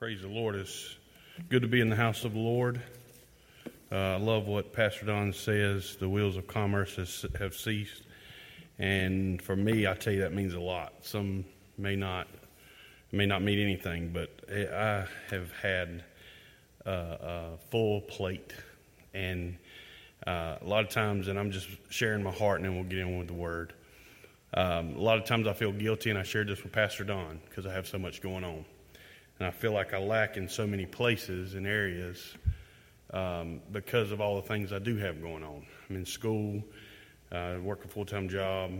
Praise the Lord. It's good to be in the house of the Lord. Uh, I love what Pastor Don says the wheels of commerce has, have ceased. And for me, I tell you, that means a lot. Some may not may not mean anything, but I have had uh, a full plate. And uh, a lot of times, and I'm just sharing my heart, and then we'll get in with the word. Um, a lot of times I feel guilty, and I shared this with Pastor Don because I have so much going on. And I feel like I lack in so many places and areas um, because of all the things I do have going on. I'm in school, uh, work a full time job,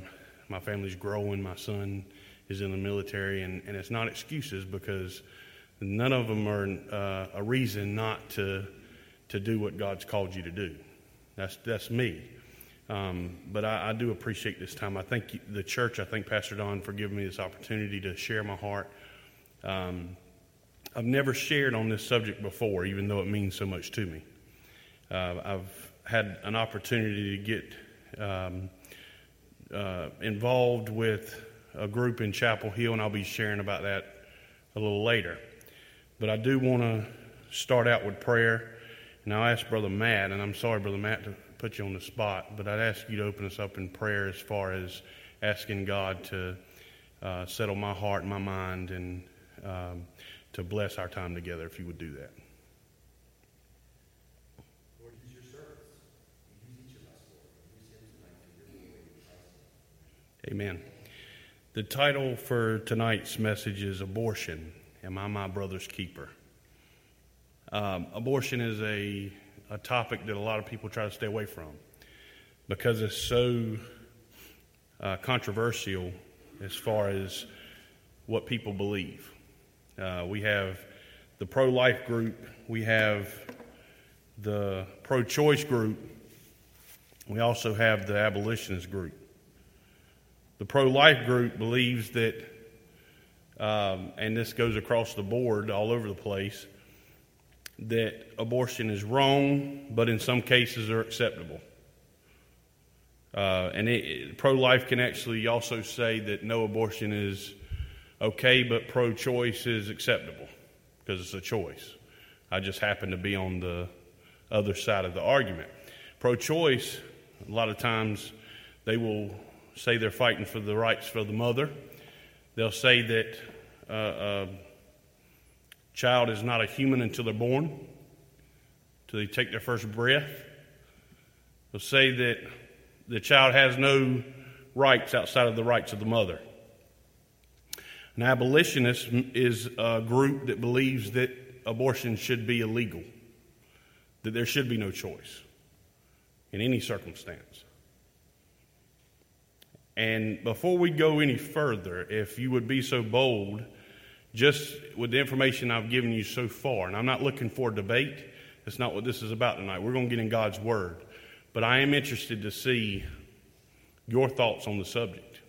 my family's growing, my son is in the military, and, and it's not excuses because none of them are uh, a reason not to, to do what God's called you to do. That's, that's me. Um, but I, I, do appreciate this time. I thank the church, I thank Pastor Don for giving me this opportunity to share my heart. Um, I've never shared on this subject before, even though it means so much to me. Uh, I've had an opportunity to get um, uh, involved with a group in Chapel Hill, and I'll be sharing about that a little later. But I do want to start out with prayer. And I'll ask Brother Matt, and I'm sorry, Brother Matt, to put you on the spot, but I'd ask you to open us up in prayer as far as asking God to uh, settle my heart and my mind and um, to bless our time together if you would do that. Amen. The title for tonight's message is Abortion Am I My Brother's Keeper? Um, abortion is a, a topic that a lot of people try to stay away from because it's so uh, controversial as far as what people believe. Uh, we have the pro life group, we have the pro choice group, we also have the abolitionist group. The pro life group believes that, um, and this goes across the board all over the place, that abortion is wrong, but in some cases are acceptable. Uh, and pro life can actually also say that no abortion is okay, but pro choice is acceptable because it's a choice. I just happen to be on the other side of the argument. Pro choice, a lot of times they will say they're fighting for the rights for the mother. They'll say that uh, a child is not a human until they're born, until they take their first breath. They'll say that the child has no rights outside of the rights of the mother. An abolitionist is a group that believes that abortion should be illegal, that there should be no choice in any circumstance. And before we go any further, if you would be so bold, just with the information I've given you so far, and I'm not looking for debate, that's not what this is about tonight. We're going to get in God's Word. But I am interested to see your thoughts on the subject,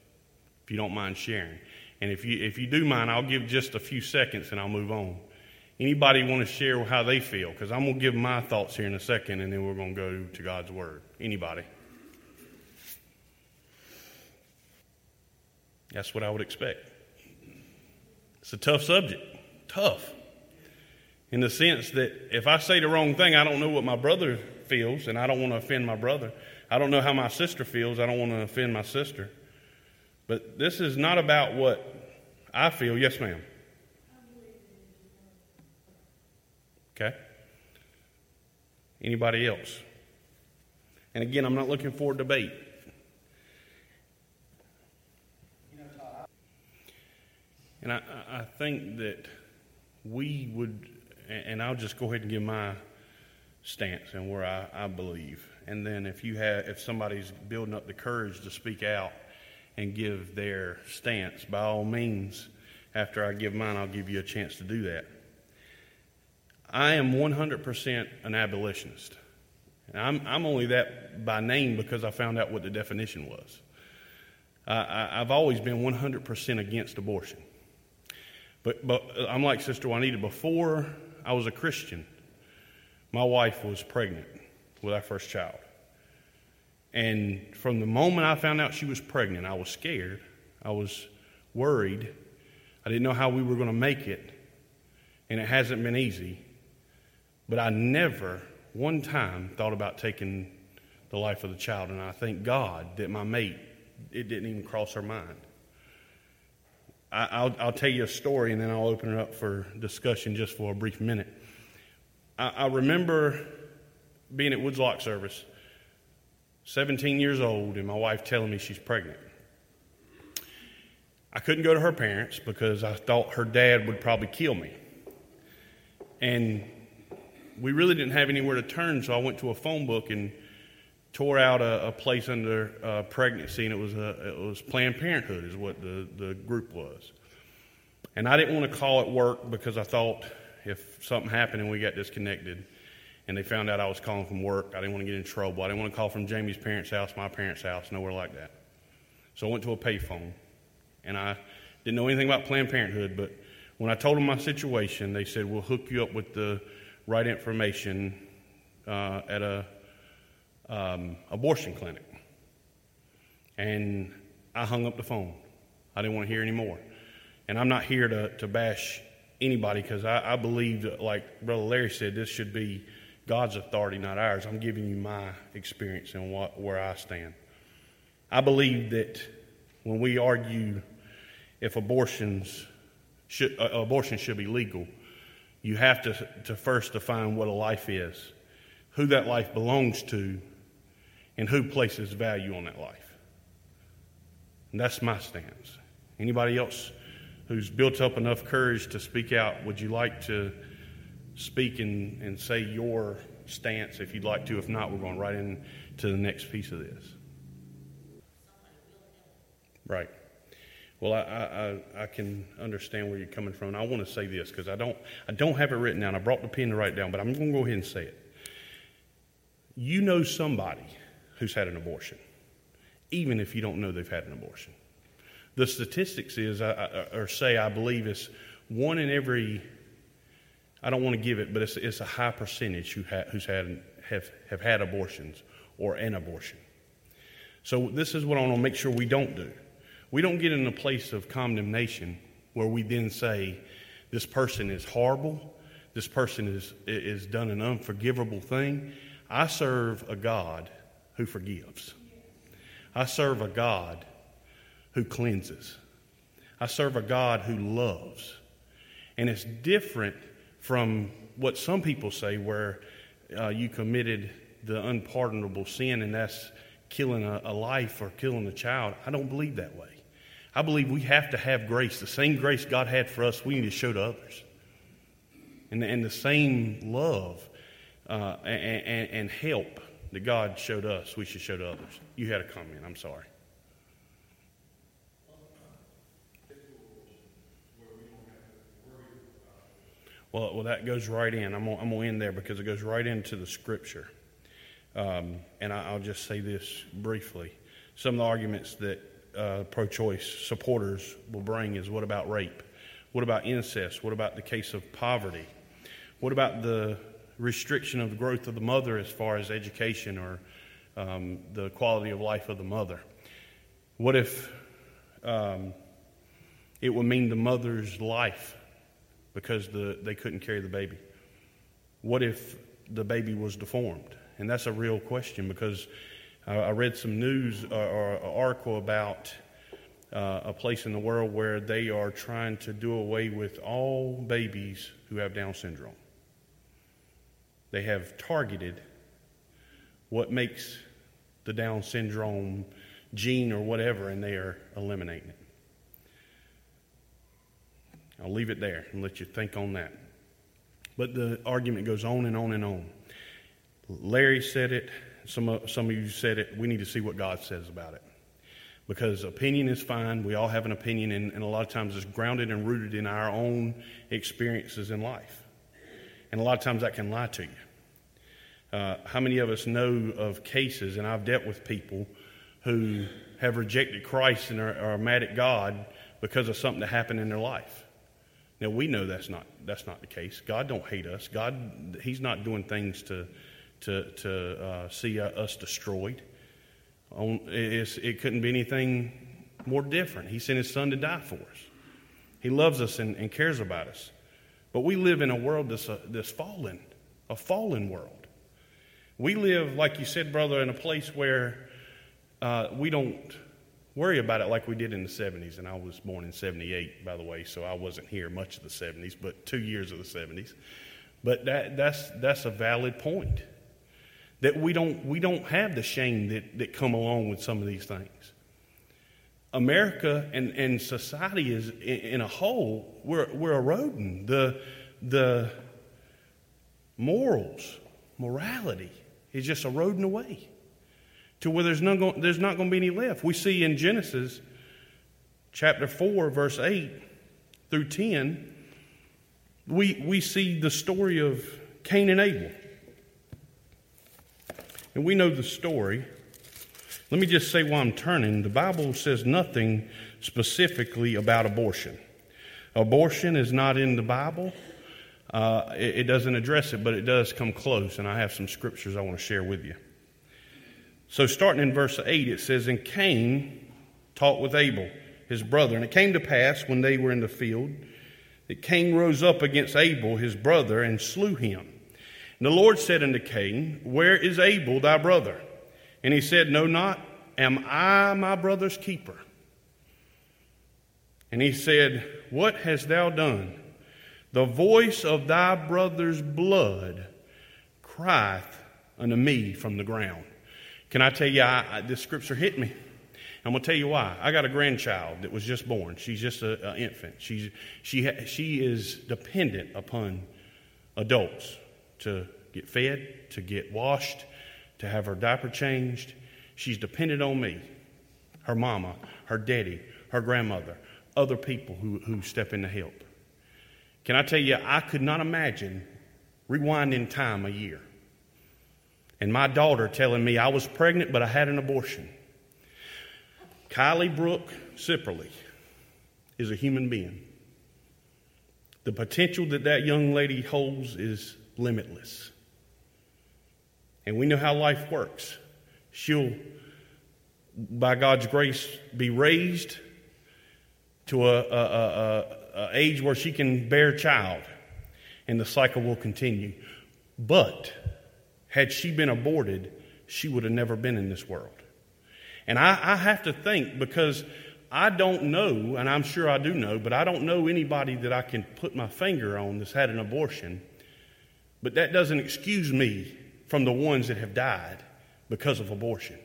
if you don't mind sharing. And if you, if you do mind, I'll give just a few seconds and I'll move on. Anybody want to share how they feel? Because I'm going to give my thoughts here in a second and then we're going to go to God's Word. Anybody? That's what I would expect. It's a tough subject. Tough. In the sense that if I say the wrong thing, I don't know what my brother feels, and I don't want to offend my brother. I don't know how my sister feels. I don't want to offend my sister. But this is not about what I feel. Yes, ma'am. Okay. Anybody else? And again, I'm not looking for a debate. And I, I think that we would, and I'll just go ahead and give my stance and where I, I believe. And then if you have, if somebody's building up the courage to speak out, and give their stance. By all means, after I give mine, I'll give you a chance to do that. I am 100% an abolitionist. And I'm, I'm only that by name because I found out what the definition was. I, I've always been 100% against abortion. But, but I'm like Sister Juanita. Before I was a Christian, my wife was pregnant with our first child. And from the moment I found out she was pregnant, I was scared. I was worried. I didn't know how we were going to make it. and it hasn't been easy, but I never one time thought about taking the life of the child. And I thank God that my mate, it didn't even cross her mind. I, will I'll tell you a story and then I'll open it up for discussion just for a brief minute. I, I remember being at Woods service, 17 years old, and my wife telling me she's pregnant. I couldn't go to her parents because I thought her dad would probably kill me. And we really didn't have anywhere to turn, so I went to a phone book and tore out a, a place under uh, pregnancy, and it was, a, it was Planned Parenthood, is what the, the group was. And I didn't want to call it work because I thought if something happened and we got disconnected and they found out I was calling from work, I didn't want to get in trouble. I didn't want to call from Jamie's parents' house, my parents' house, nowhere like that. So I went to a payphone and I didn't know anything about Planned Parenthood, but when I told them my situation, they said, We'll hook you up with the right information uh, at a um, abortion clinic. And I hung up the phone. I didn't want to hear anymore. And I'm not here to, to bash anybody because I, I believe that, like Brother Larry said, this should be God's authority, not ours. I'm giving you my experience and what, where I stand. I believe that when we argue if abortions should, uh, abortion should be legal, you have to, to first define what a life is, who that life belongs to, and who places value on that life. And that's my stance. Anybody else who's built up enough courage to speak out, would you like to speak and, and say your stance if you'd like to? If not, we're going right into the next piece of this. Right. Well, I, I, I can understand where you're coming from. And I want to say this because I don't, I don't have it written down. I brought the pen to write it down, but I'm going to go ahead and say it. You know somebody who's had an abortion, even if you don't know they've had an abortion. The statistics is, or say, I believe it's one in every. I don't want to give it, but it's, it's a high percentage who ha, who's had have, have had abortions or an abortion. So this is what I want to make sure we don't do. We don't get in a place of condemnation where we then say, this person is horrible, this person is, is done an unforgivable thing. I serve a God who forgives. I serve a God who cleanses. I serve a God who loves. And it's different from what some people say, where uh, you committed the unpardonable sin and that's killing a, a life or killing a child. I don't believe that way. I believe we have to have grace. The same grace God had for us, we need to show to others. And, and the same love uh, and, and, and help that God showed us, we should show to others. You had a comment. I'm sorry. Well, well, that goes right in. I'm to end there because it goes right into the scripture. Um, and I, will just say this briefly. Some of the arguments that uh, pro choice supporters will bring is what about rape? What about incest? What about the case of poverty? What about the restriction of the growth of the mother as far as education or um, the quality of life of the mother? What if um, it would mean the mother's life because the, they couldn't carry the baby? What if the baby was deformed? And that's a real question because I read some news uh, or, or article about uh, a place in the world where they are trying to do away with all babies who have Down syndrome. They have targeted what makes the Down syndrome gene or whatever, and they are eliminating it. I'll leave it there and let you think on that. But the argument goes on and on and on. Larry said it, some of, some of you said it. We need to see what God says about it. Because opinion is fine. We all have an opinion, and, and a lot of times it's grounded and rooted in our own experiences in life. And a lot of times that can lie to you. Uh, how many of us know of cases, and I've dealt with people who have rejected Christ and are, are mad at God because of something that happened in their life? Now we know that's not that's not the case. God don't hate us. God, He's not doing things to to, to uh, see us destroyed. it couldn't be anything more different. He sent his son to die for us. He loves us and, and cares about us. But we live in a world that's, a, that's fallen, a fallen world. We live, like you said, brother, in a place where uh, we don't worry about it like we did in the 70s. And I was born in 78, by the way, so I wasn't here much of the 70s, but two years of the 70s. But that, that's, that's a valid point. That we don't, we don't have the shame that, that come along with some of these things. America and, and society is in, in a whole, we're, we're eroding. The, the morals, morality is just eroding away to where there's, no, there's not going to be any left. We see in Genesis chapter 4, verse 8 through 10, we, we see the story of Cain and Abel. And we know the story. Let me just say why I'm turning. The Bible says nothing specifically about abortion. Abortion is not in the Bible. Uh, it, it doesn't address it, but it does come close, and I have some scriptures I want to share with you. So, starting in verse 8, it says, And Cain talked with Abel, his brother. And it came to pass when they were in the field that Cain rose up against Abel, his brother, and slew him. And the Lord said unto Cain, Where is Abel thy brother? And he said, No, not am I my brother's keeper. And he said, What hast thou done? The voice of thy brother's blood crieth unto me from the ground. Can I tell you, I, I, this scripture hit me. I'm going to tell you why. I got a grandchild that was just born. She's just an infant. She's, she, ha, she is dependent upon adults to get fed, to get washed, to have her diaper changed. She's dependent on me, her mama, her daddy, her grandmother, other people who, who step in to help. Can I tell you, I could not imagine rewinding time a year and my daughter telling me I was pregnant but I had an abortion. Kylie Brooke Sipperly is a human being. The potential that that young lady holds is limitless. And we know how life works. She'll, by God's grace, be raised to a, a, a, a age where she can bear child, and the cycle will continue. But had she been aborted, she would have never been in this world. And I, I have to think because I don't know, and I'm sure I do know, but I don't know anybody that I can put my finger on that's had an abortion. But that doesn't excuse me from the ones that have died because of abortion.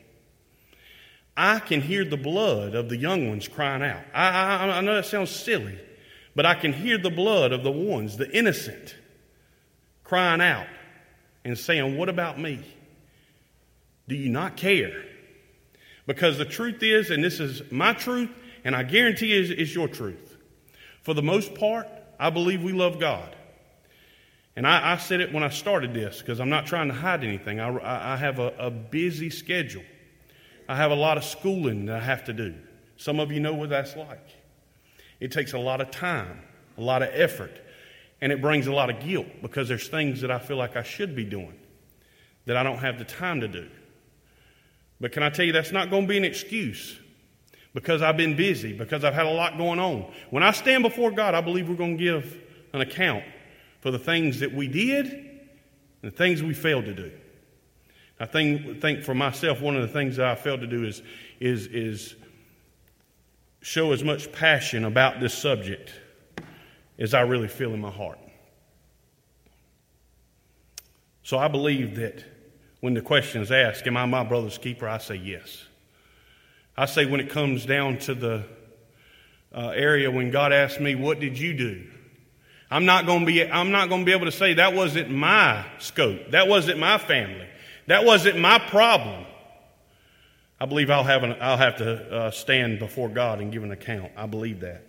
I can hear the blood of the young ones crying out. I, I, I know that sounds silly, but I can hear the blood of the ones, the innocent, crying out and saying, What about me? Do you not care? Because the truth is, and this is my truth, and I guarantee it's, it's your truth. For the most part, I believe we love God. And I, I said it when I started this because I'm not trying to hide anything. I, I have a, a busy schedule. I have a lot of schooling that I have to do. Some of you know what that's like. It takes a lot of time, a lot of effort, and it brings a lot of guilt because there's things that I feel like I should be doing that I don't have the time to do. But can I tell you, that's not going to be an excuse because I've been busy, because I've had a lot going on. When I stand before God, I believe we're going to give an account for the things that we did and the things we failed to do. I think, think for myself, one of the things that I failed to do is, is, is show as much passion about this subject as I really feel in my heart. So I believe that when the question is asked, Am I my brother's keeper? I say yes. I say when it comes down to the uh, area when God asks me, What did you do? I'm not going to be I'm not going to be able to say that wasn't my scope. That wasn't my family. That wasn't my problem. I believe I'll have, an, I'll have to uh, stand before God and give an account. I believe that.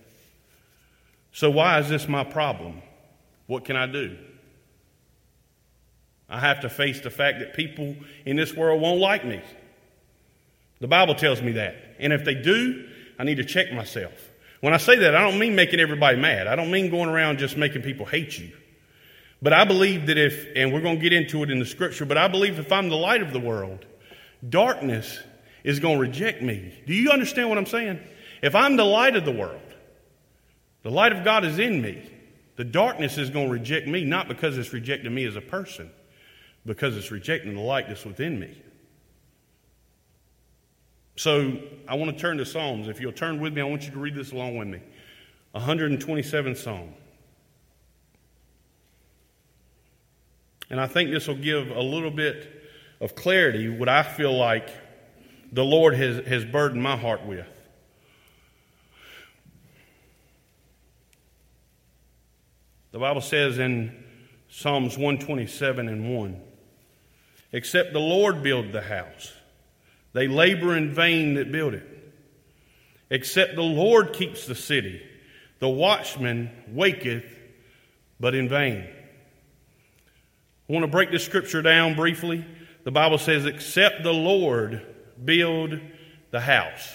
So, why is this my problem? What can I do? I have to face the fact that people in this world won't like me. The Bible tells me that. And if they do, I need to check myself. When I say that, I don't mean making everybody mad. I don't mean going around just making people hate you. But I believe that if, and we're going to get into it in the scripture, but I believe if I'm the light of the world, darkness is going to reject me. Do you understand what I'm saying? If I'm the light of the world, the light of God is in me. The darkness is going to reject me, not because it's rejecting me as a person, because it's rejecting the light that's within me. So I want to turn to Psalms. If you'll turn with me, I want you to read this along with me. 127 Psalm. And I think this will give a little bit of clarity what I feel like the Lord has, has burdened my heart with. The Bible says in Psalms 127 and 1 Except the Lord build the house, they labor in vain that build it. Except the Lord keeps the city, the watchman waketh, but in vain. I want to break this scripture down briefly. The Bible says, Except the Lord build the house.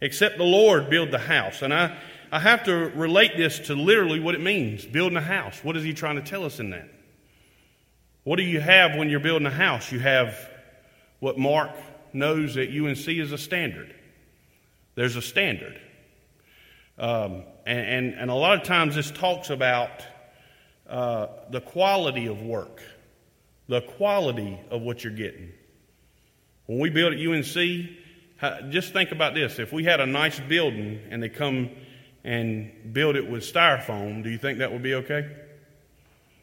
Except the Lord build the house. And I, I have to relate this to literally what it means building a house. What is he trying to tell us in that? What do you have when you're building a house? You have what Mark knows at UNC is a standard. There's a standard. Um, and, and, and, a lot of times this talks about uh, the quality of work, the quality of what you're getting. When we build at UNC, just think about this. If we had a nice building and they come and build it with styrofoam, do you think that would be okay?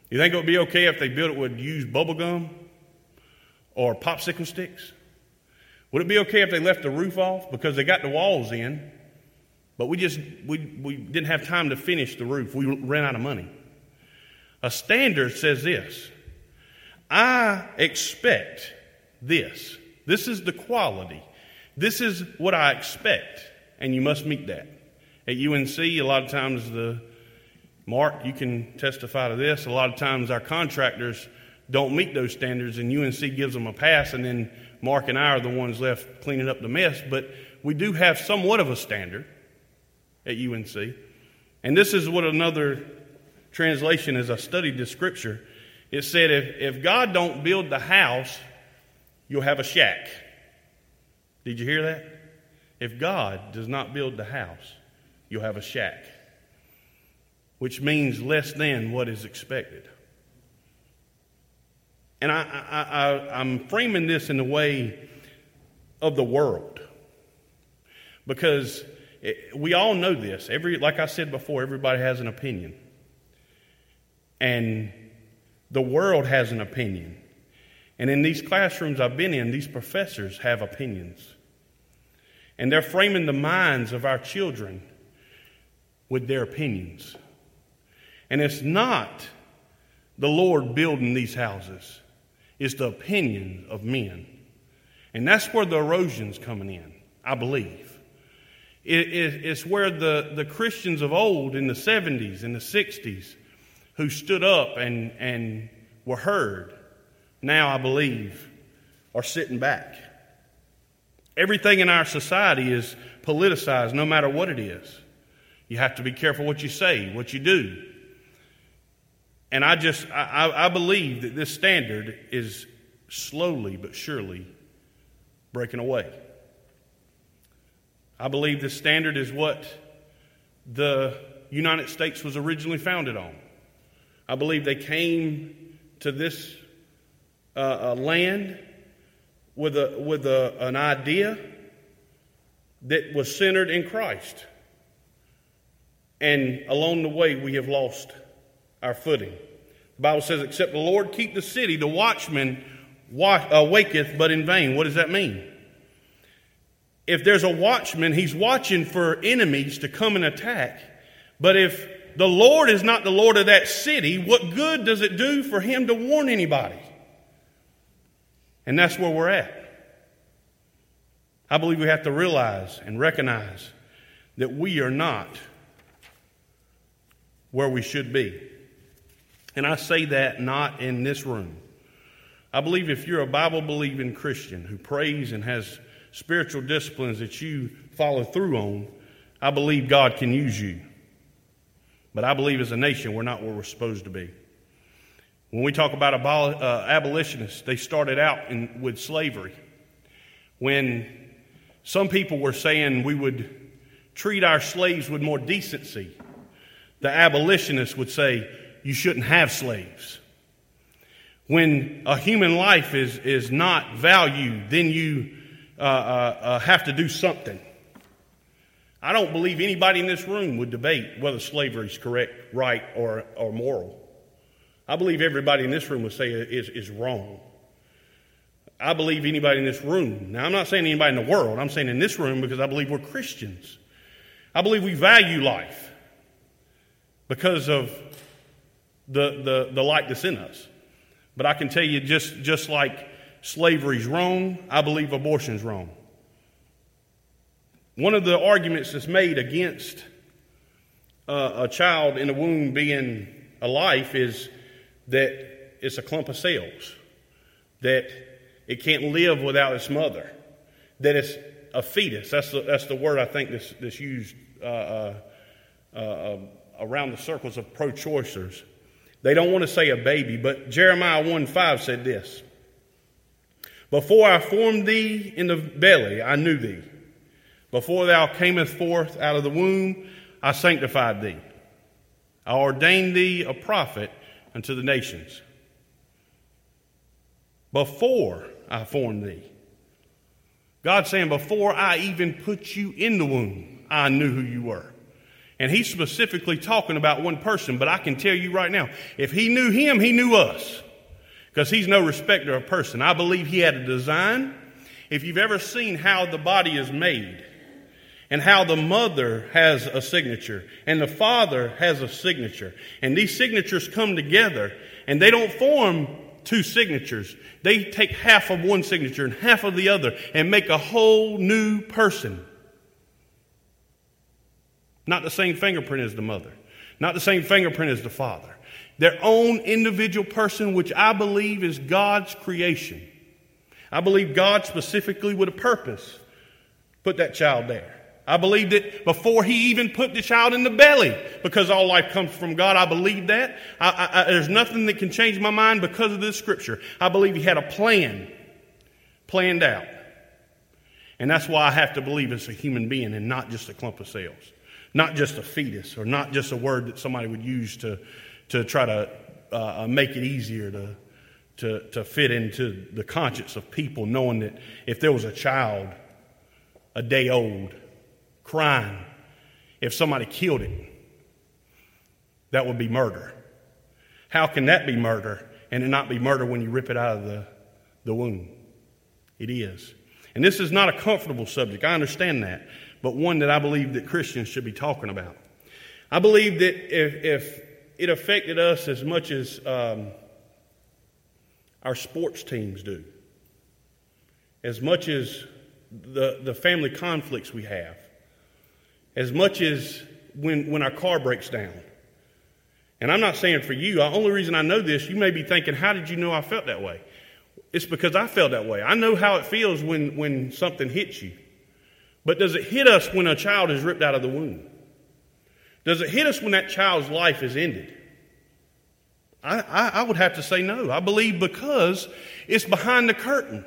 You think it would be okay if they built it with used bubble gum or popsicle sticks? Would it be okay if they left the roof off because they got the walls in, but we just we, we didn't have time to finish the roof? We ran out of money. A standard says this I expect this. This is the quality. This is what I expect, and you must meet that. At UNC, a lot of times the Mark, you can testify to this. A lot of times our contractors don't meet those standards, and UNC gives them a pass, and then Mark and I are the ones left cleaning up the mess. But we do have somewhat of a standard at UNC. And this is what another translation, as I studied the scripture, it said, if, if God don't build the house, you'll have a shack. Did you hear that? If God does not build the house, you'll have a shack, which means less than what is expected. And I, I, am framing this in the way of the world because we all know this. Every, like I said before, everybody has an opinion. And the world has an opinion. And in these classrooms I've been in, these professors have opinions. And they're framing the minds of our children with their opinions. And it's not the Lord building these houses, it's the opinion of men. And that's where the erosion's coming in, I believe. It, it, it's where the, the Christians of old in the 70s and the 60s who stood up and, and were heard now, I believe, are sitting back. Everything in our society is politicized, no matter what it is. You have to be careful what you say, what you do. And I just, I, I believe that this standard is slowly but surely breaking away. I believe this standard is what the United States was originally founded on. I believe they came to this uh, land with, a, with a, an idea that was centered in Christ. And along the way, we have lost our footing. The Bible says, Except the Lord keep the city, the watchman watch, uh, waketh, but in vain. What does that mean? If there's a watchman, he's watching for enemies to come and attack. But if the Lord is not the Lord of that city, what good does it do for him to warn anybody? And that's where we're at. I believe we have to realize and recognize that we are not where we should be. And I say that not in this room. I believe if you're a Bible believing Christian who prays and has spiritual disciplines that you follow through on, I believe God can use you. But I believe as a nation, we're not where we're supposed to be. When we talk about abol- uh, abolitionists, they started out in, with slavery. When some people were saying we would treat our slaves with more decency, the abolitionists would say you shouldn't have slaves. When a human life is, is not valued, then you uh, uh, uh, have to do something. I don't believe anybody in this room would debate whether slavery is correct, right, or, or moral. I believe everybody in this room would say it is, is wrong. I believe anybody in this room. Now, I'm not saying anybody in the world. I'm saying in this room because I believe we're Christians. I believe we value life because of the, the, the light that's in us. But I can tell you, just, just like slavery's wrong, I believe abortion's wrong. One of the arguments that's made against uh, a child in a womb being a life is that it's a clump of cells, that it can't live without its mother, that it's a fetus. That's the, that's the word I think that's, that's used uh, uh, uh around the circles of pro choicers. They don't want to say a baby, but Jeremiah 1 5 said this Before I formed thee in the belly, I knew thee. Before thou camest forth out of the womb, I sanctified thee. I ordained thee a prophet unto the nations. Before I formed thee. God saying, Before I even put you in the womb, I knew who you were. And he's specifically talking about one person, but I can tell you right now, if he knew him, he knew us. Because he's no respecter of person. I believe he had a design. If you've ever seen how the body is made, and how the mother has a signature and the father has a signature. And these signatures come together and they don't form two signatures. They take half of one signature and half of the other and make a whole new person. Not the same fingerprint as the mother, not the same fingerprint as the father. Their own individual person, which I believe is God's creation. I believe God specifically with a purpose put that child there. I believed it before he even put the child in the belly because all life comes from God. I believe that. I, I, I, there's nothing that can change my mind because of this scripture. I believe he had a plan planned out. And that's why I have to believe it's a human being and not just a clump of cells, not just a fetus or not just a word that somebody would use to, to try to uh, uh make it easier to, to, to fit into the conscience of people, knowing that if there was a child a day old, crying, If somebody killed it, that would be murder. How can that be murder and it not be murder when you rip it out of the, the womb? It is. And this is not a comfortable subject. I understand that, but one that I believe that Christians should be talking about. I believe that if, if it affected us as much as um, our sports teams do, as much as the, the family conflicts we have, as much as when, when our car breaks down. And I'm not saying for you, the only reason I know this, you may be thinking, how did you know I felt that way? It's because I felt that way. I know how it feels when, when something hits you. But does it hit us when a child is ripped out of the womb? Does it hit us when that child's life is ended? I, I, I would have to say no. I believe because it's behind the curtain.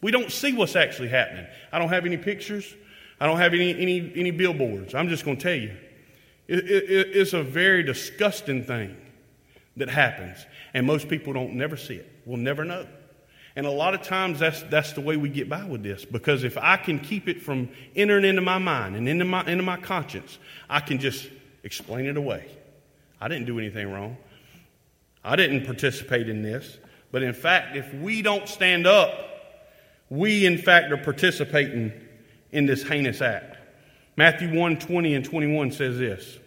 We don't see what's actually happening. I don't have any pictures. I don't have any, any, any billboards. I'm just going to tell you. It, it, it's a very disgusting thing that happens. And most people don't never see it. We'll never know. And a lot of times that's, that's the way we get by with this. Because if I can keep it from entering into my mind and into my, into my conscience, I can just explain it away. I didn't do anything wrong. I didn't participate in this. But in fact, if we don't stand up, we in fact are participating in this heinous act. Matthew 1 20 and 21 says this.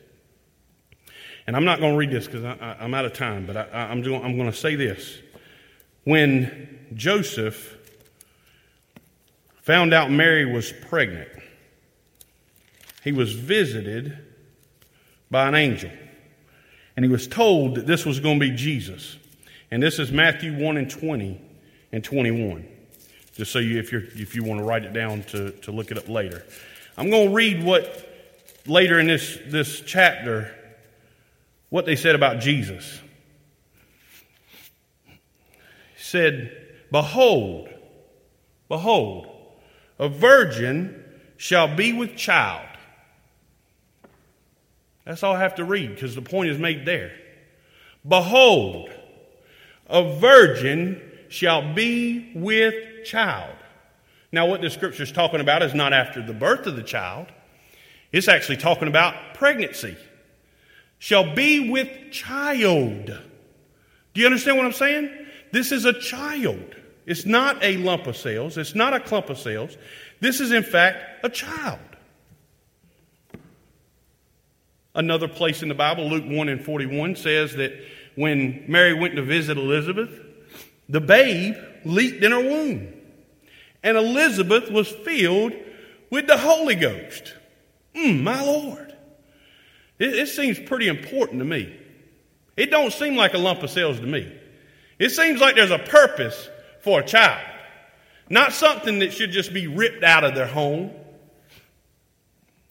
And I'm not going to read this because I'm out of time, but I, am doing, I'm going to say this. When Joseph found out Mary was pregnant, he was visited by an angel. And he was told that this was going to be Jesus. And this is Matthew 1 and 20 and 21 just so you, if, you're, if you want to write it down to, to look it up later. I'm going to read what later in this, this chapter, what they said about Jesus. He said, Behold, behold, a virgin shall be with child. That's all I have to read because the point is made there. Behold, a virgin shall be with child. Now, what the scripture is talking about is not after the birth of the child, it's actually talking about pregnancy. Shall be with child. Do you understand what I'm saying? This is a child. It's not a lump of cells, it's not a clump of cells. This is, in fact, a child. Another place in the Bible, Luke 1 and 41, says that when Mary went to visit Elizabeth, the babe leaped in her womb, and Elizabeth was filled with the Holy Ghost. Mm, my Lord. It, it seems pretty important to me. It don't seem like a lump of cells to me. It seems like there's a purpose for a child, not something that should just be ripped out of their home.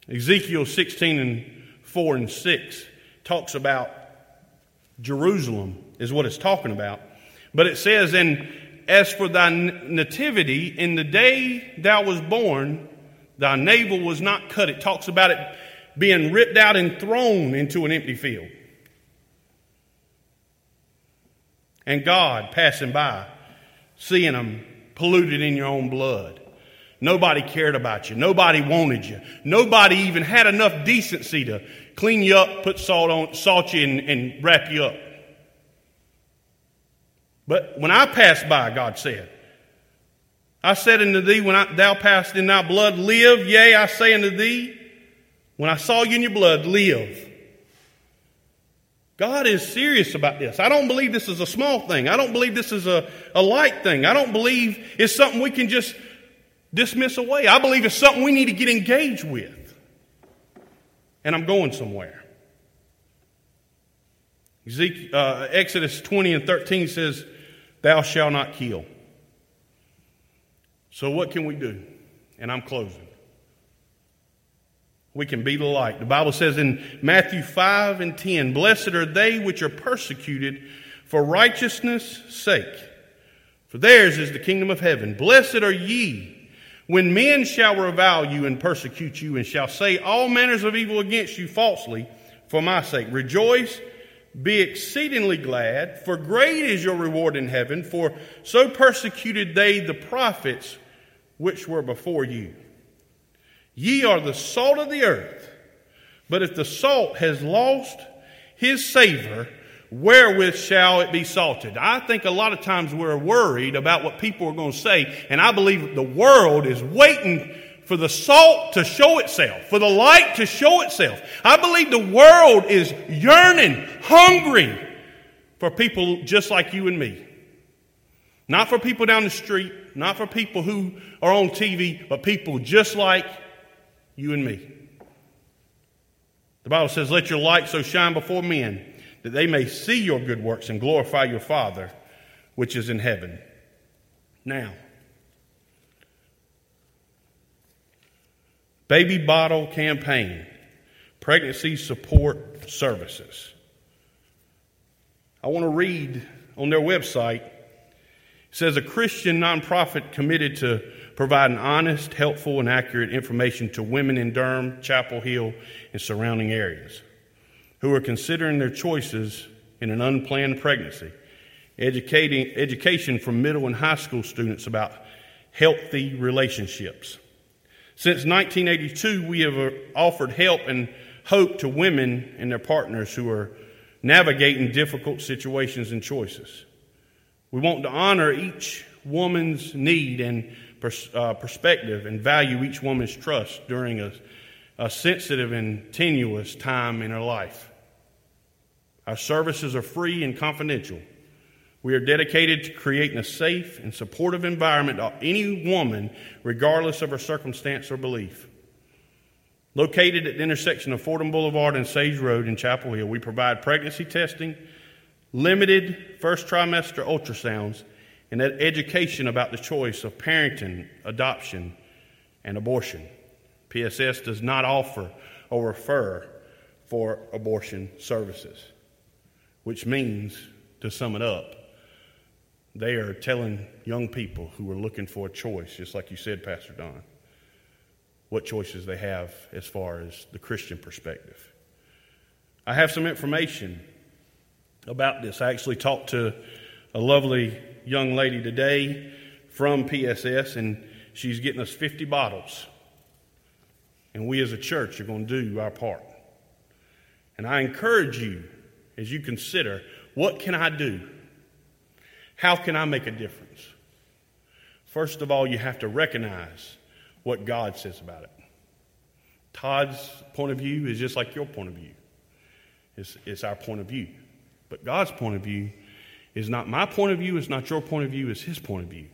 Ezekiel 16 and 4 and 6 talks about Jerusalem, is what it's talking about. But it says, And as for thy nativity, in the day thou was born, thy navel was not cut. It talks about it being ripped out and thrown into an empty field. And God passing by, seeing them polluted in your own blood. Nobody cared about you. Nobody wanted you. Nobody even had enough decency to clean you up, put salt on, salt you, and, and wrap you up. But when I passed by, God said, I said unto thee, when I, thou passed in thy blood, live. Yea, I say unto thee, when I saw you in your blood, live. God is serious about this. I don't believe this is a small thing. I don't believe this is a, a light thing. I don't believe it's something we can just dismiss away. I believe it's something we need to get engaged with. And I'm going somewhere. Uh, Exodus 20 and 13 says, Thou shalt not kill. So, what can we do? And I'm closing. We can be the light. The Bible says in Matthew 5 and 10 Blessed are they which are persecuted for righteousness' sake, for theirs is the kingdom of heaven. Blessed are ye when men shall revile you and persecute you, and shall say all manners of evil against you falsely for my sake. Rejoice be exceedingly glad, for great is your reward in heaven, for so persecuted they the prophets which were before you. Ye are the salt of the earth, but if the salt has lost his savor, wherewith shall it be salted? I think a lot of times we're worried about what people are going to say, and I believe the world is waiting for the salt to show itself, for the light to show itself. I believe the world is yearning, hungry for people just like you and me. Not for people down the street, not for people who are on TV, but people just like you and me. The Bible says, Let your light so shine before men that they may see your good works and glorify your Father which is in heaven. Now, Baby Bottle Campaign, Pregnancy Support Services. I want to read on their website. It says a Christian nonprofit committed to providing honest, helpful, and accurate information to women in Durham, Chapel Hill, and surrounding areas who are considering their choices in an unplanned pregnancy. Educating, education from middle and high school students about healthy relationships. Since 1982, we have uh, offered help and hope to women and their partners who are navigating difficult situations and choices. We want to honor each woman's need and pers- uh, perspective and value each woman's trust during a, a sensitive and tenuous time in her life. Our services are free and confidential. We are dedicated to creating a safe and supportive environment to any woman, regardless of her circumstance or belief. Located at the intersection of Fordham Boulevard and Sage Road in Chapel Hill, we provide pregnancy testing, limited first trimester ultrasounds, and that education about the choice of parenting, adoption, and abortion. PSS does not offer or refer for abortion services, which means, to sum it up, they are telling young people who are looking for a choice, just like you said, Pastor Don, what choices they have as far as the Christian perspective. I have some information about this. I actually talked to a lovely young lady today from PSS, and she's getting us 50 bottles. And we as a church are going to do our part. And I encourage you as you consider what can I do? How can I make a difference? First of all, you have to recognize what God says about it. Todd's point of view is just like your point of view. It's, it's our point of view. But God's point of view is not my point of view, it's not your point of view, it's His point of view.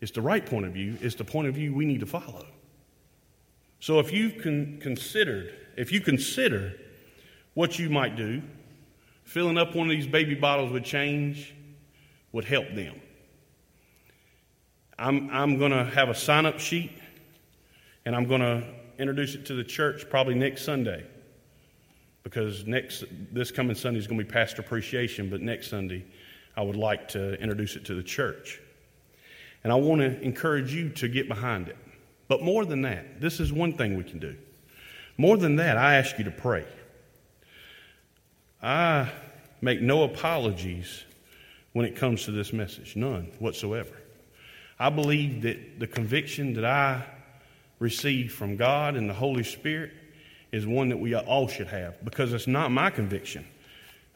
It's the right point of view, it's the point of view we need to follow. So if you've con- considered, if you consider what you might do, filling up one of these baby bottles with change would help them. I'm, I'm going to have a sign up sheet and I'm going to introduce it to the church probably next Sunday because next this coming Sunday is going to be pastor appreciation, but next Sunday I would like to introduce it to the church. And I want to encourage you to get behind it. But more than that, this is one thing we can do. More than that, I ask you to pray. I make no apologies when it comes to this message, none whatsoever. I believe that the conviction that I received from God and the Holy Spirit is one that we all should have because it's not my conviction.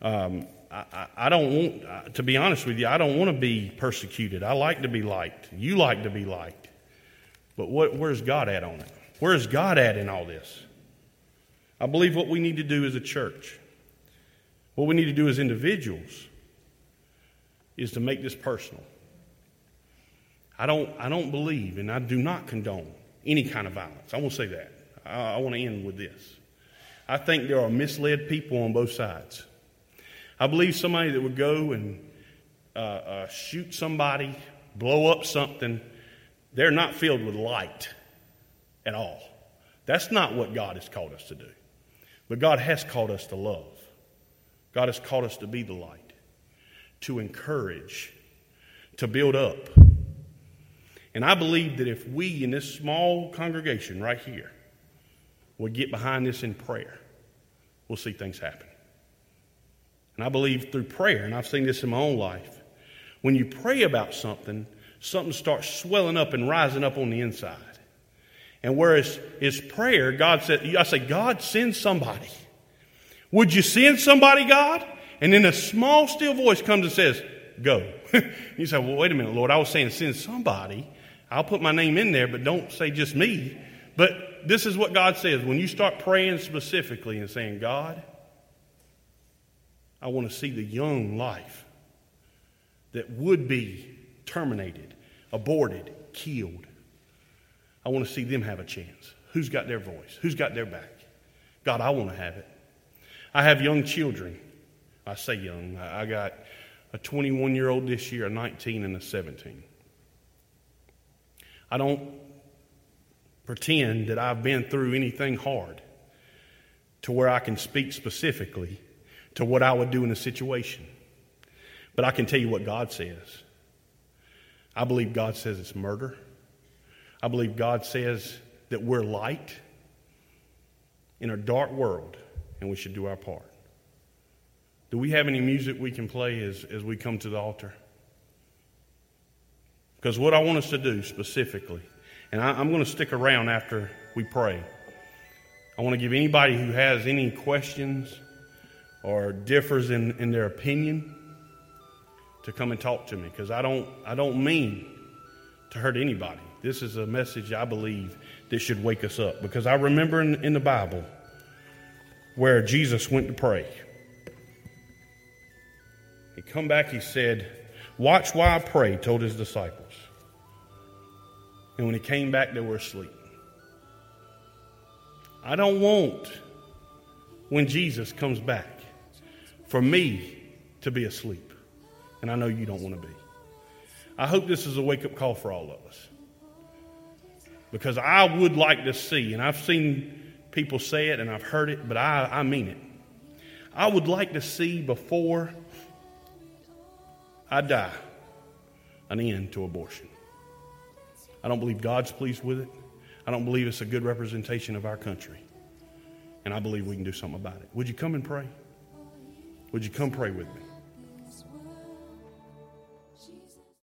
Um, I, I, don't want, to be honest with you, I don't want to be persecuted. I like to be liked. You like to be liked. But what, where's God at on it? Where's God at in all this? I believe what we need to do as a church, what we need to do as individuals, is to make this personal. I don't, I don't believe and I do not condone any kind of violence. I won't say that. I, I want to end with this. I think there are misled people on both sides. I believe somebody that would go and uh, uh, shoot somebody, blow up something, they're not filled with light at all. That's not what God has called us to do. But God has called us to love. God has called us to be the light, to encourage, to build up. And I believe that if we in this small congregation right here would get behind this in prayer, we'll see things happen. And I believe through prayer, and I've seen this in my own life, when you pray about something, something starts swelling up and rising up on the inside. And whereas it's prayer, God said, I say, God, send somebody. Would you send somebody, God? And then a small, still voice comes and says, Go. you say, Well, wait a minute, Lord. I was saying send somebody. I'll put my name in there, but don't say just me. But this is what God says. When you start praying specifically and saying, God, I want to see the young life that would be terminated, aborted, killed. I want to see them have a chance. Who's got their voice? Who's got their back? God, I want to have it. I have young children. I say young. I got a 21 year old this year, a 19, and a 17. I don't pretend that I've been through anything hard to where I can speak specifically to what I would do in a situation. But I can tell you what God says. I believe God says it's murder. I believe God says that we're light in a dark world and we should do our part. Do we have any music we can play as, as we come to the altar? Because what I want us to do specifically, and I, I'm going to stick around after we pray, I want to give anybody who has any questions or differs in, in their opinion to come and talk to me because I don't, I don't mean to hurt anybody. This is a message I believe that should wake us up because I remember in, in the Bible where Jesus went to pray. He come back, he said, Watch while I pray, told his disciples. And when he came back, they were asleep. I don't want when Jesus comes back for me to be asleep. And I know you don't want to be. I hope this is a wake up call for all of us. Because I would like to see, and I've seen people say it and I've heard it, but I, I mean it. I would like to see before I die an end to abortion. I don't believe God's pleased with it. I don't believe it's a good representation of our country. And I believe we can do something about it. Would you come and pray? Would you come pray with me?